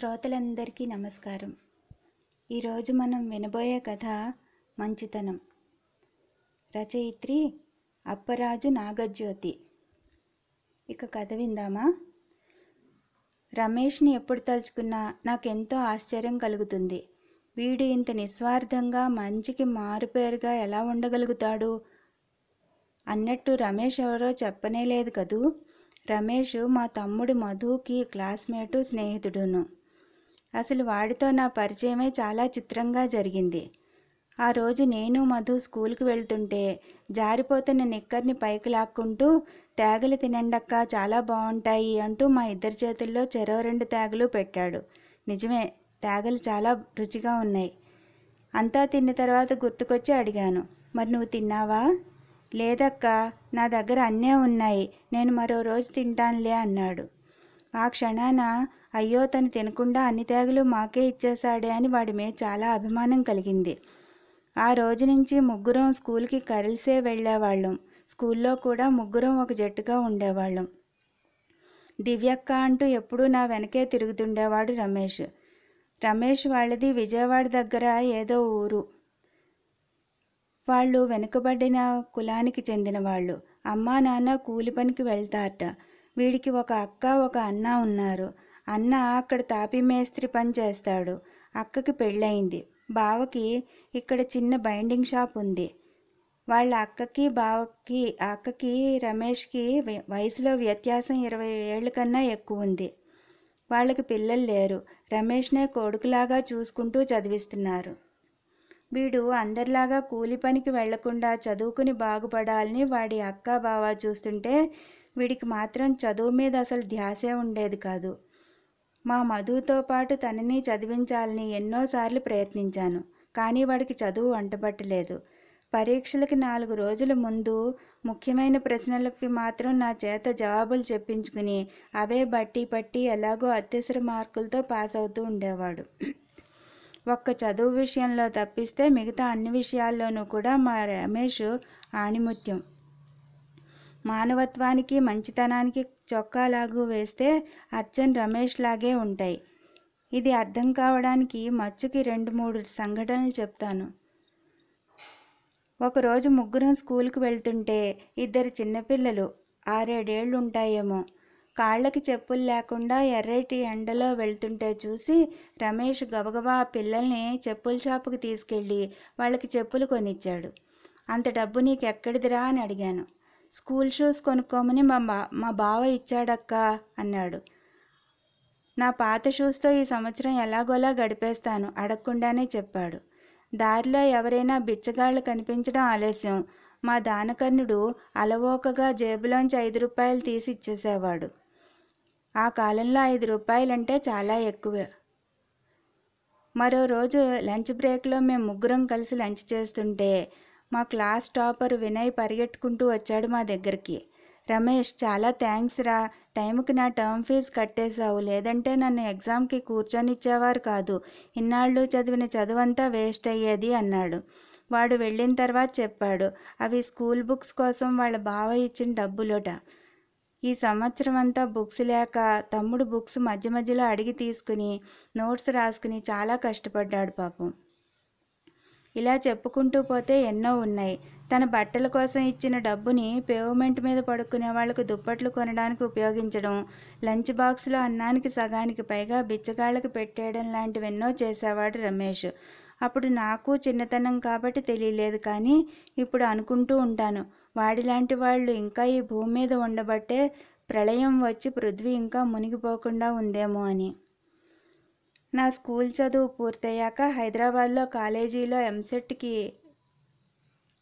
శ్రోతలందరికీ నమస్కారం. ఈరోజు మనం వినబోయే కథ మంచితనం. రచయిత్రి అప్పరాజు నాగజ్యోతి. ఇక కథ విందామా? రమేష్ని ఎప్పుడు తలుచుకున్నా నాకెంతో ఆశ్చర్యం కలుగుతుంది. వీడు ఇంత నిస్వార్థంగా మంచికి మారుపేరుగా ఎలా ఉండగలుగుతాడు? అన్నట్టు రమేష్ ఎవరో చెప్పనే లేదు కదూ? రమేష్ మా తమ్ముడు మధుకి క్లాస్మేటు స్నేహితుడును. అసలు వాడితో నా పరిచయమే చాలా చిత్రంగా జరిగింది. ఆ రోజు నేను మధు స్కూల్కి వెళ్తుంటే జారిపోతున్న నిక్కర్ని పైకి లాక్కుంటూ తేగలు తినండక్క చాలా బాగుంటాయి అంటూ మా ఇద్దరి చేతుల్లో చెరో రెండు తేగలు పెట్టాడు. నిజమే తేగలు చాలా రుచిగా ఉన్నాయి. అంతా తిన్న తర్వాత గుర్తుకొచ్చి అడిగాను మరి నువ్వు తిన్నావా? లేదక్క నా దగ్గర అన్నే ఉన్నాయి నేను మరో రోజు తింటానులే అన్నాడు. ఆ క్షణాన అయ్యో తను తినకుండా అన్ని తేగలు మాకే ఇచ్చేశాడే అని వాడి మీద చాలా అభిమానం కలిగింది. ఆ రోజు నుంచి ముగ్గురం స్కూల్కి కలిసే వెళ్ళేవాళ్ళం. స్కూల్లో కూడా ముగ్గురం ఒక జట్టుగా ఉండేవాళ్ళం. దివ్యక్క అంటూ ఎప్పుడూ నా వెనకే తిరుగుతుండేవాడు రమేష్. రమేష్ వాళ్ళది విజయవాడ దగ్గర ఏదో ఊరు. వాళ్ళు వెనుకబడిన కులానికి చెందిన వాళ్ళు అమ్మా నాన్న కూలి పనికి వెళ్తారట. వీడికి ఒక అక్క ఒక అన్న ఉన్నారు. అన్న అక్కడ తాపీ మేస్త్రి పని చేస్తాడు. అక్కకి పెళ్ళయింది. బావకి ఇక్కడ చిన్న బైండింగ్ షాప్ ఉంది. వాళ్ళ అక్కకి బావకి అక్కకి రమేష్కి వయసులో వ్యత్యాసం ఇరవై ఏళ్ళ కన్నా ఎక్కువ ఉంది. వాళ్ళకి పిల్లలు లేరు. రమేష్నే కొడుకులాగా చూసుకుంటూ చదివిస్తున్నారు. వీడు అందరిలాగా కూలి పనికి వెళ్ళకుండా చదువుకుని బాగుపడాలని వాడి అక్క బావ చూస్తుంటే వీడికి మాత్రం చదువు మీద అసలు ధ్యాసే ఉండేది కాదు. మా మధుతో పాటు తనని చదివించాలని ఎన్నోసార్లు ప్రయత్నించాను కానీ వాడికి చదువు వంటపట్టలేదు పరీక్షలకి నాలుగు రోజుల ముందు ముఖ్యమైన ప్రశ్నలకి మాత్రం నా చేత జవాబులు చెప్పించుకుని అవే బట్టి పట్టి ఎలాగో అత్యవసర మార్కులతో పాస్ అవుతూ ఉండేవాడు. ఒక్క చదువు విషయంలో తప్పిస్తే మిగతా అన్ని విషయాల్లోనూ కూడా మా రమేష్ ఆణిముత్యం. మానవత్వానికి మంచితనానికి చొక్కాలాగు వేస్తే అచ్చం రమేష్ లాగే ఉంటాయి. ఇది అర్థం కావడానికి మచ్చుకి రెండు మూడు సంఘటనలు చెప్తాను. ఒకరోజు ముగ్గురం స్కూల్కి వెళ్తుంటే ఇద్దరు చిన్నపిల్లలు ఆరేడేళ్ళు ఉంటాయేమో. కాళ్ళకి చెప్పులు లేకుండా ఎర్రటి ఎండలో వెళ్తుంటే చూసి రమేష్ గబగబా ఆ పిల్లల్ని చెప్పుల షాపుకి తీసుకెళ్ళి వాళ్ళకి చెప్పులు కొనిచ్చాడు. అంత డబ్బు నీకు ఎక్కడిదిరా అని అడిగాను. స్కూల్ షూస్ కొనుక్కోమని మా బా మా బావ ఇచ్చాడక్క అన్నాడు. నా పాత షూస్తో ఈ సంవత్సరం ఎలాగోలా గడిపేస్తాను అడగకుండానే చెప్పాడు. దారిలో ఎవరైనా బిచ్చగాళ్ళు కనిపించడం ఆలస్యం. మా దానకర్ణుడు అలవోకగా జేబులోంచి ఐదు రూపాయలు తీసి ఇచ్చేసేవాడు. ఆ కాలంలో ఐదు రూపాయలంటే చాలా ఎక్కువ. మరో రోజు లంచ్ బ్రేక్లో మేము ముగ్గురం కలిసి లంచ్ చేస్తుంటే మా క్లాస్ టాపర్ వినయ్ పరిగెట్టుకుంటూ వచ్చాడు మా దగ్గరికి. రమేష్ చాలా థ్యాంక్స్ రా. టైంకి నా టర్మ్ ఫీజు కట్టేశావు. లేదంటే నన్ను ఎగ్జామ్కి కూర్చొనిచ్చేవారు కాదు. ఇన్నాళ్ళు చదివిన చదువంతా వేస్ట్ అయ్యేది అన్నాడు. వాడు వెళ్ళిన తర్వాత చెప్పాడు. అవి స్కూల్ బుక్స్ కోసం వాళ్ళ బావ ఇచ్చిన డబ్బులోట. ఈ సంవత్సరం అంతా బుక్స్ లేక తమ్ముడు బుక్స్ మధ్య మధ్యలో అడిగి తీసుకుని నోట్స్ రాసుకుని చాలా కష్టపడ్డాడు పాపం. ఇలా చెప్పుకుంటూ పోతే ఎన్నో ఉన్నాయి. తన బట్టల కోసం ఇచ్చిన డబ్బుని పేవ్మెంట్ మీద పడుకునే వాళ్ళకు దుప్పట్లు కొనడానికి ఉపయోగించడం లంచ్ బాక్స్లో అన్నానికి సగానికి పైగా బిచ్చగాళ్ళకి పెట్టేయడం లాంటివెన్నో చేసేవాడు రమేష్. అప్పుడు నాకు చిన్నతనం కాబట్టి తెలియలేదు కానీ ఇప్పుడు అనుకుంటూ ఉంటాను. వాడిలాంటి వాళ్ళు ఇంకా ఈ భూమి మీద ఉండబట్టే ప్రళయం వచ్చి పృథ్వీ ఇంకా మునిగిపోకుండా ఉందేమో అని. నా స్కూల్ చదువు పూర్తయ్యాక హైదరాబాద్లో కాలేజీలో ఎంసెట్కి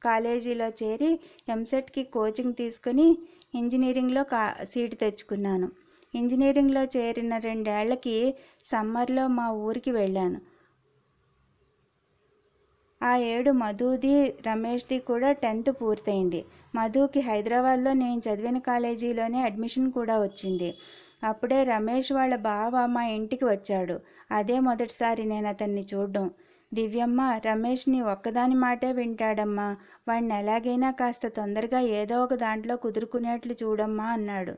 కాలేజీలో చేరి ఎంసెట్కి కోచింగ్ తీసుకుని ఇంజనీరింగ్లో కా సీటు తెచ్చుకున్నాను. ఇంజనీరింగ్లో చేరిన రెండేళ్ళకి సమ్మర్లో మా ఊరికి వెళ్ళాను. ఆ ఏడు మధుది రమేష్ది కూడా టెన్త్ పూర్తయింది. మధుకి హైదరాబాద్లో నేను చదివిన కాలేజీలోనే అడ్మిషన్ కూడా వచ్చింది. అప్పుడే రమేష్ వాళ్ళ బావ మా ఇంటికి వచ్చాడు. అదే మొదటిసారి నేను అతన్ని చూడడం. దివ్యమ్మ రమేష్ని ఒక్కదాని మాటే వింటాడమ్మా. వాణ్ణి ఎలాగైనా కాస్త తొందరగా ఏదో ఒక దాంట్లో కుదురుకునేట్లు చూడమ్మా అన్నాడు.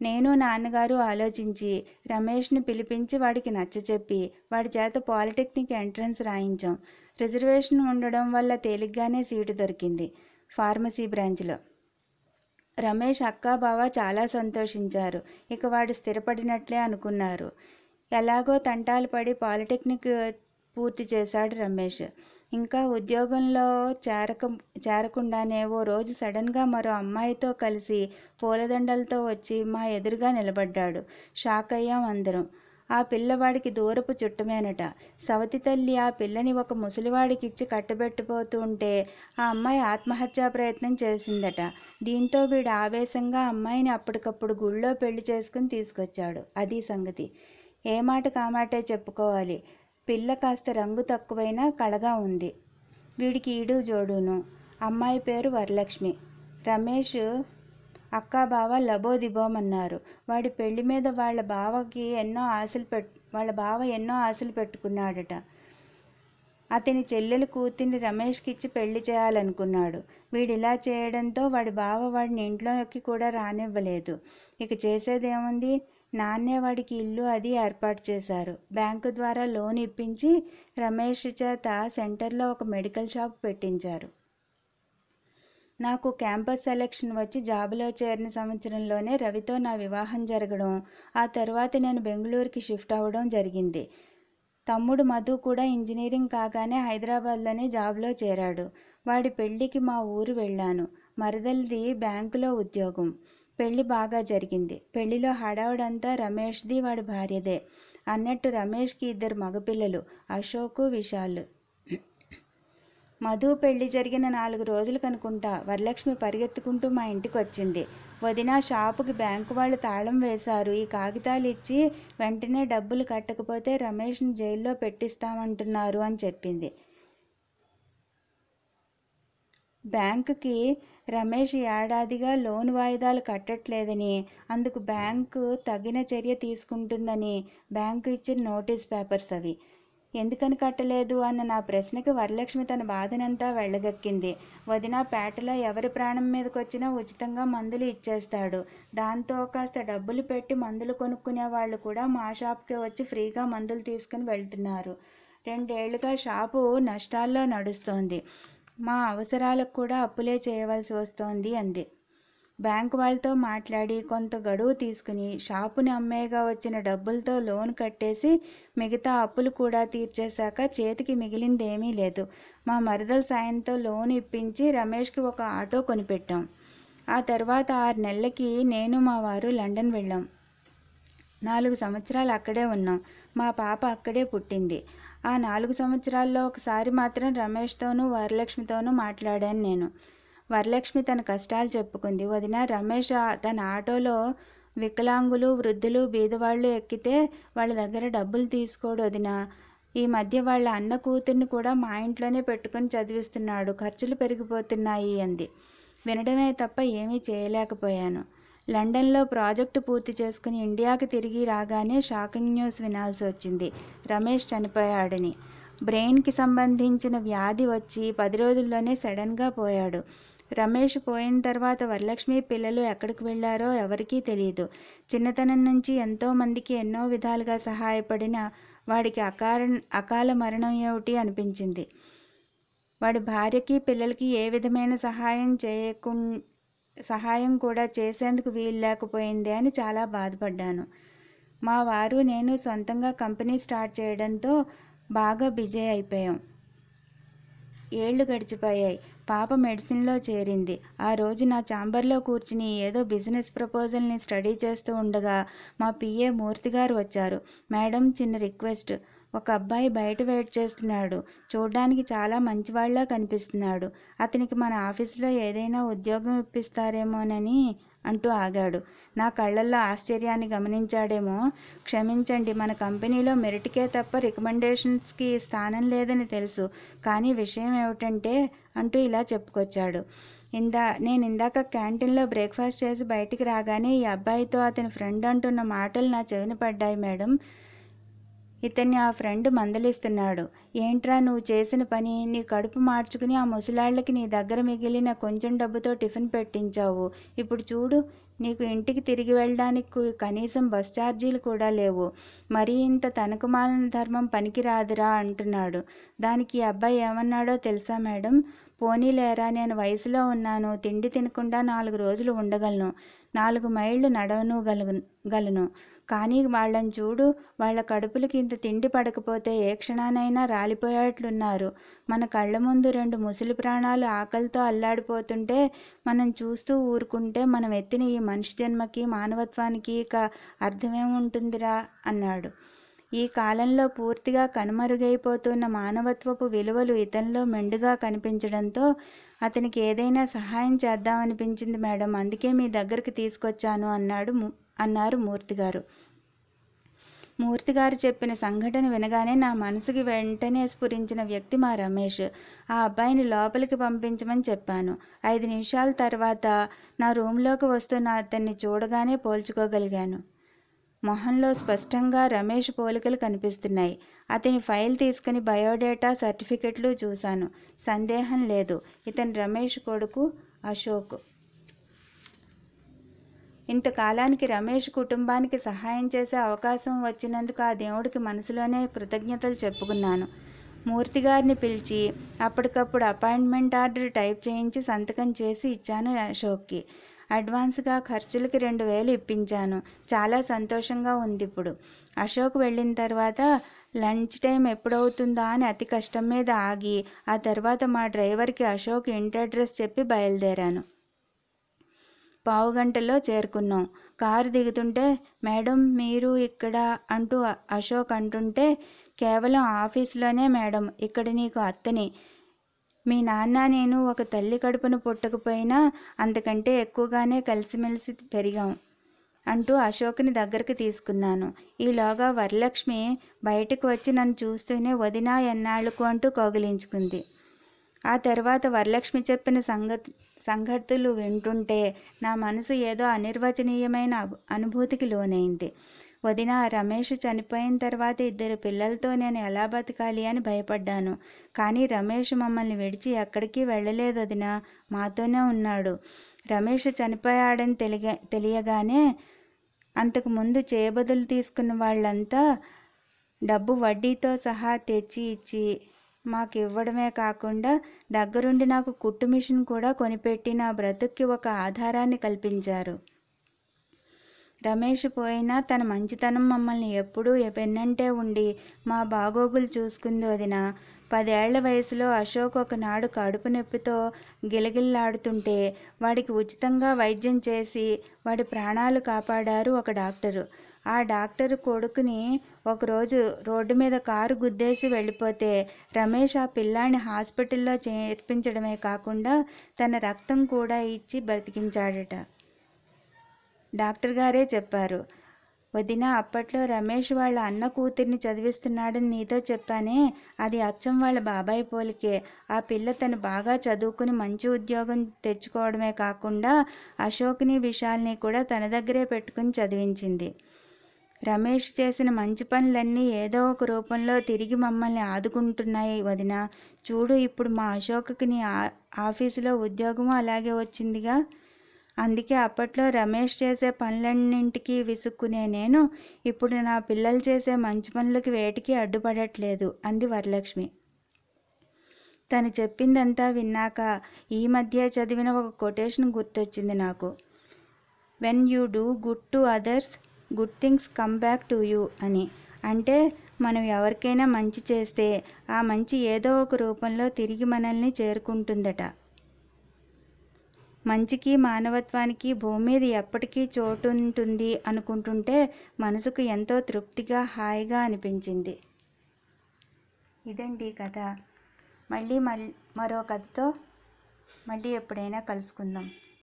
నేను నాన్నగారు ఆలోచించి రమేష్ని పిలిపించి వాడికి నచ్చచెప్పి వాడి చేత పాలిటెక్నిక్ ఎంట్రన్స్ రాయించాం. రిజర్వేషన్ ఉండడం వల్ల తేలిగ్గానే సీటు దొరికింది. ఫార్మసీ బ్రాంచ్లో రమేష్ అక్క బావ చాలా సంతోషించారు. ఇక వాడు స్థిరపడినట్లే అనుకున్నారు. ఎలాగో తంటాలు పడి పాలిటెక్నిక్ పూర్తి చేశాడు రమేష్. ఇంకా ఉద్యోగంలో చేరక చేరకుండానే ఓ రోజు సడన్గా మరో అమ్మాయితో కలిసి పూలదండలతో వచ్చి మా ఎదురుగా నిలబడ్డాడు. షాక్ అయ్యాం అందరం. ఆ పిల్లవాడికి దూరపు చుట్టమేనట సవతి తల్లి ఆ పిల్లని ఒక ముసలివాడికిచ్చి కట్టబెట్టిపోతూ ఆ అమ్మాయి ఆత్మహత్యా ప్రయత్నం చేసిందట. దీంతో వీడు ఆవేశంగా అమ్మాయిని అప్పటికప్పుడు గుళ్ళో పెళ్ళి చేసుకుని తీసుకొచ్చాడు. అది సంగతి. ఏ మాట కామాటే చెప్పుకోవాలి. పిల్ల కాస్త రంగు తక్కువైనా కళగా ఉంది. వీడికి ఈడు జోడును. అమ్మాయి పేరు వరలక్ష్మి. రమేష్ అక్కా బావ లబోదిబోమన్నారు వాడి పెళ్ళి మీద వాళ్ళ బావకి ఎన్నో ఆశలు పెట్ వాళ్ళ బావ ఎన్నో ఆశలు పెట్టుకున్నాడట. అతని చెల్లెలు కూతుర్ని రమేష్కి ఇచ్చి పెళ్ళి చేయాలనుకున్నాడు. వీడిలా చేయడంతో వాడి బావ వాడిని ఇంట్లోకి కూడా రానివ్వలేదు. ఇక చేసేదేముంది? నాన్నే వాడికి ఇల్లు అది ఏర్పాటు చేశారు. బ్యాంకు ద్వారా లోన్ ఇప్పించి రమేష్ చేత సెంటర్లో ఒక మెడికల్ షాప్ పెట్టించారు. నాకు క్యాంపస్ సెలక్షన్ వచ్చి జాబులో చేరిన సంవత్సరంలోనే రవితో నా వివాహం జరగడం ఆ తర్వాత నేను బెంగళూరుకి షిఫ్ట్ అవ్వడం జరిగింది. తమ్ముడు మధు కూడా ఇంజనీరింగ్ కాగానే హైదరాబాద్లోనే జాబ్లో చేరాడు. వాడి పెళ్ళికి మా ఊరు వెళ్ళాను. మరదలిది బ్యాంకులో ఉద్యోగం. పెళ్ళి బాగా జరిగింది. పెళ్ళిలో హడావుడంతా రమేష్ది వాడి భార్యదే. అన్నట్టు రమేష్కి ఇద్దరు మగపిల్లలు అశోకు విశాల్. మధు పెళ్ళి జరిగిన నాలుగు రోజులకనుకుంటా వరలక్ష్మి పరిగెత్తుకుంటూ మా ఇంటికి వచ్చింది. వదిన షాపుకి బ్యాంకు వాళ్ళు తాళం వేశారు. ఈ కాగితాలు ఇచ్చి వెంటనే డబ్బులు కట్టకపోతే రమేష్ని జైల్లో పెట్టిస్తామంటున్నారు అని చెప్పింది. బ్యాంకుకి రమేష్ ఏడాదిగా లోన్ వాయిదాలు కట్టట్లేదని అందుకు బ్యాంకు తగిన చర్య తీసుకుంటుందని బ్యాంకు ఇచ్చిన నోటీస్ పేపర్స్ అవి. ఎందుకని కట్టలేదు అన్న నా ప్రశ్నకి వరలక్ష్మి తన బాధనంతా వెళ్ళగక్కింది. వదిన పేటలో ఎవరి ప్రాణం మీదకొచ్చినా ఉచితంగా మందులు ఇచ్చేస్తాడు. దాంతో కాస్త డబ్బులు పెట్టి మందులు కొనుక్కునే వాళ్ళు కూడా మా షాప్కే వచ్చి ఫ్రీగా మందులు తీసుకుని వెళ్తున్నారు. రెండేళ్ళుగా షాపు నష్టాల్లో నడుస్తోంది. మా అవసరాలకు కూడా అప్పులే చేయవలసి వస్తోంది అంది. బ్యాంకు వాళ్ళతో మాట్లాడి కొంత గడువు తీసుకుని షాపుని అమ్మేగా వచ్చిన డబ్బులతో లోన్ కట్టేసి మిగతా అప్పులు కూడా తీర్చేశాక చేతికి మిగిలిందేమీ లేదు. మా మరదల సాయంతో లోన్ ఇప్పించి రమేష్కి ఒక ఆటో కొనిపెట్టాం. ఆ తర్వాత ఆరు నెలలకి నేను మా వారు లండన్ వెళ్ళాం. నాలుగు సంవత్సరాలు అక్కడే ఉన్నాం. మా పాప అక్కడే పుట్టింది. ఆ నాలుగు సంవత్సరాల్లో ఒకసారి మాత్రం రమేష్తోనూ వరలక్ష్మితోనూ మాట్లాడాను నేను. వరలక్ష్మి తన కష్టాలు చెప్పుకుంది. వదిన రమేష్ తన ఆటోలో వికలాంగులు వృద్ధులు బీదవాళ్ళు ఎక్కితే వాళ్ళ దగ్గర డబ్బులు తీసుకోడు వదిన. ఈ మధ్య వాళ్ళ అన్న కూతుర్ని కూడా మా ఇంట్లోనే పెట్టుకుని చదివిస్తున్నాడు. ఖర్చులు పెరిగిపోతున్నాయి అంది. వినడమే తప్ప ఏమీ చేయలేకపోయాను. లండన్లో ప్రాజెక్టు పూర్తి చేసుకుని ఇండియాకి తిరిగి రాగానే షాకింగ్ న్యూస్ వినాల్సి వచ్చింది. రమేష్ చనిపోయాడని. బ్రెయిన్కి సంబంధించిన వ్యాధి వచ్చి పది రోజుల్లోనే సడన్గా పోయాడు. రమేష్ పోయిన తర్వాత వరలక్ష్మి పిల్లలు ఎక్కడికి వెళ్ళారో ఎవరికీ తెలియదు చిన్నతనం నుంచి ఎంతో మందికి ఎన్నో విధాలుగా సహాయపడిన వాడికి అకార అకాల మరణం ఏమిటి అనిపించింది. వాడి భార్యకి పిల్లలకి ఏ విధమైన సహాయం చేయకు సహాయం కూడా చేసేందుకు వీలు లేకపోయింది అని చాలా బాధపడ్డాను. మా వారు నేను సొంతంగా కంపెనీ స్టార్ట్ చేయడంతో బాగా బిజీ అయిపోయాం. ఏళ్ళు గడిచిపోయాయి. పాప మెడిసిన్లో చేరింది. ఆ రోజు నా ఛాంబర్లో కూర్చుని ఏదో బిజినెస్ ప్రపోజల్ని స్టడీ చేస్తూ ఉండగా మా పిఏ మూర్తి గారు వచ్చారు. మేడం చిన్న రిక్వెస్ట్. ఒక అబ్బాయి బయట వెయిట్ చేస్తున్నాడు. చూడ్డానికి చాలా మంచివాళ్ళా కనిపిస్తున్నాడు. అతనికి మన ఆఫీసులో ఏదైనా ఉద్యోగం ఇప్పిస్తారేమోనని అంటూ ఆగాడు. నా కళ్ళల్లో ఆశ్చర్యాన్ని గమనించాడేమో. క్షమించండి మన కంపెనీలో మెరిట్కే తప్ప రికమెండేషన్స్కి స్థానం లేదని తెలుసు. కానీ విషయం ఏమిటంటే అంటూ ఇలా చెప్పుకొచ్చాడు. ఇందా నేను ఇందాక క్యాంటీన్లో బ్రేక్ఫాస్ట్ చేసి బయటికి రాగానే ఈ అబ్బాయితో అతని ఫ్రెండ్ అంటున్న మాటలు నా చెవిన పడ్డాయి మేడం. ఇతన్ని ఆ ఫ్రెండ్ మందలిస్తున్నాడు. ఏంట్రా నువ్వు చేసిన పని? నీ కడుపు మార్చుకుని ఆ ముసలాళ్ళకి నీ దగ్గర మిగిలిన కొంచెం డబ్బుతో టిఫిన్ పెట్టించావు. ఇప్పుడు చూడు నీకు ఇంటికి తిరిగి వెళ్ళడానికి కనీసం బస్ ఛార్జీలు కూడా లేవు. మరీ ఇంత తనకుమాలిన ధర్మం పనికిరాదురా అంటున్నాడు. దానికి ఈ అబ్బాయి ఏమన్నాడో తెలుసా మేడం? పోనీలేరా నేను వయసులో ఉన్నాను. తిండి తినకుండా నాలుగు రోజులు ఉండగలను. నాలుగు మైళ్ళు నడవను గలను. కానీ వాళ్ళని చూడు వాళ్ళ కడుపులకి ఇంత తిండి పడకపోతే ఏ క్షణానైనా రాలిపోయేట్లున్నారు. మన కళ్ళ ముందు రెండు ముసలి ప్రాణాలు ఆకలితో అల్లాడిపోతుంటే మనం చూస్తూ ఊరుకుంటే మనం ఎత్తిన ఈ మనిషి జన్మకి మానవత్వానికి ఇక అర్థమేముంటుందిరా అన్నాడు. ఈ కాలంలో పూర్తిగా కనుమరుగైపోతున్న మానవత్వపు విలువలు ఇతనిలో మెండుగా కనిపించడంతో అతనికి ఏదైనా సహాయం చేద్దామనిపించింది మేడం అందుకే మీ దగ్గరికి తీసుకొచ్చాను అన్నాడు అన్నారు మూర్తిగారు. మూర్తిగారు చెప్పిన సంఘటన వినగానే నా మనసుకి వెంటనే స్ఫురించిన వ్యక్తి మా రమేష్. ఆ అబ్బాయిని లోపలికి పంపించమని చెప్పాను. ఐదు నిమిషాల తర్వాత నా రూంలోకి వస్తున్న అతన్ని చూడగానే పోల్చుకోగలిగాను. మొహంలో స్పష్టంగా రమేష్ పోలికలు కనిపిస్తున్నాయి. అతని ఫైల్ తీసుకుని బయోడేటా సర్టిఫికెట్లు చూశాను. సందేహం లేదు. ఇతను రమేష్ కొడుకు అశోక్. ఇంతకాలానికి రమేష్ కుటుంబానికి సహాయం చేసే అవకాశం వచ్చినందుకు ఆ దేవుడికి మనసులోనే కృతజ్ఞతలు చెప్పుకున్నాను. మూర్తిగారిని పిలిచి అప్పటికప్పుడు అపాయింట్మెంట్ ఆర్డర్ టైప్ చేయించి సంతకం చేసి ఇచ్చాను అశోక్కి. అడ్వాన్స్గా ఖర్చులకి రెండు వేలు ఇప్పించాను. చాలా సంతోషంగా ఉంది ఇప్పుడు అశోక్ వెళ్ళిన తర్వాత లంచ్ టైం ఎప్పుడవుతుందా అని అతి కష్టం మీద ఆగి ఆ తర్వాత మా డ్రైవర్కి అశోక్ ఇంటి అడ్రస్ చెప్పి బయలుదేరాను. పావు గంటలో చేరుకున్నాం. కారు దిగుతుంటే మేడం మీరు ఇక్కడ అంటూ అశోక్ అంటుంటే కేవలం ఆఫీసులోనే మేడం ఇక్కడ నీకు అత్తని. మీ నాన్న నేను ఒక తల్లి కడుపున పుట్టకపోయినా అంతకంటే ఎక్కువగానే కలిసిమెలిసి పెరిగాం అంటూ అశోక్ని దగ్గరికి తీసుకున్నాను. ఈలోగా వరలక్ష్మి బయటకు వచ్చి నన్ను చూస్తూనే వదినా ఎన్నాళ్ళకు అంటూ కౌగిలించుకుంది. ఆ తర్వాత వరలక్ష్మి చెప్పిన సంగతి సంగతులు వింటుంటే నా మనసు ఏదో అనిర్వచనీయమైన అనుభూతికి లోనైంది. వదిన రమేష్ చనిపోయిన తర్వాత ఇద్దరు పిల్లలతో నేను ఎలా బతకాలి అని భయపడ్డాను. కానీ రమేష్ మమ్మల్ని విడిచి ఎక్కడికి వెళ్ళలేదు వదిన. మాతోనే ఉన్నాడు. రమేష్ చనిపోయాడని తెలియ తెలియగానే అంతకు ముందు చేయబదులు తీసుకున్న వాళ్ళంతా డబ్బు వడ్డీతో సహా తెచ్చి ఇచ్చి మాకు ఇవ్వడమే కాకుండా దగ్గరుండి నాకు కుట్టు మిషన్ కూడా కొనిపెట్టి నా బ్రతుక్కి ఒక ఆధారాన్ని కల్పించారు. రమేష్ పోయినా తన మంచితనం మమ్మల్ని ఎప్పుడూ వెన్నంటే ఉండి మా బాగోగులు చూసుకుంది వదిన. పదేళ్ళ వయసులో అశోక్ ఒకనాడు కడుపు నొప్పితో గిలగిల్లాడుతుంటే వాడికి ఉచితంగా వైద్యం చేసి వాడి ప్రాణాలు కాపాడారు ఒక డాక్టరు. ఆ డాక్టర్ కొడుకుని ఒకరోజు రోడ్డు మీద కారు గుద్దేసి వెళ్ళిపోతే రమేష్ ఆ పిల్లాన్ని హాస్పిటల్లో చేర్పించడమే కాకుండా తన రక్తం కూడా ఇచ్చి బ్రతికించాడట. డాక్టర్ గారే చెప్పారు వదిన అప్పట్లో రమేష్ వాళ్ళ అన్న కూతుర్ని చదివిస్తున్నాడని నీతో చెప్పానే అది అచ్చం వాళ్ళ బాబాయ్ పోలికే. ఆ పిల్ల తను బాగా చదువుకుని మంచి ఉద్యోగం తెచ్చుకోవడమే కాకుండా అశోక్ని విశాల్ని కూడా తన దగ్గరే పెట్టుకుని చదివించింది. రమేష్ చేసిన మంచి పనులన్నీ ఏదో ఒక రూపంలో తిరిగి మమ్మల్ని ఆదుకుంటున్నాయి వదిన. చూడు ఇప్పుడు మా అశోక్కి నీ ఆఫీసులో ఉద్యోగము అలాగే వచ్చిందిగా. అందుకే అప్పట్లో రమేష్ చేసే పనులన్నింటికి విసుక్కునే నేను ఇప్పుడు నా పిల్లలు చేసే మంచి పనులకి వేటికి అడ్డుపడట్లేదు అంది వరలక్ష్మి. తను చెప్పిందంతా విన్నాక ఈ మధ్య చదివిన ఒక కొటేషన్ గుర్తొచ్చింది నాకు. When you do good to others good things come back to you అని. అంటే మనం ఎవరికైనా మంచి చేస్తే ఆ మంచి ఏదో ఒక రూపంలో తిరిగి మనల్ని చేరుకుంటుందట. మంచికి మానవత్వానికి భూమి మీద ఎప్పటికీ చోటు ఉంటుంది అనుకుంటుంటే మనసుకు ఎంతో తృప్తిగా హాయిగా అనిపించింది. ఇదండి కథ. మళ్ళీ మరో కథతో మళ్ళీ ఎప్పుడైనా కలుసుకుందాం.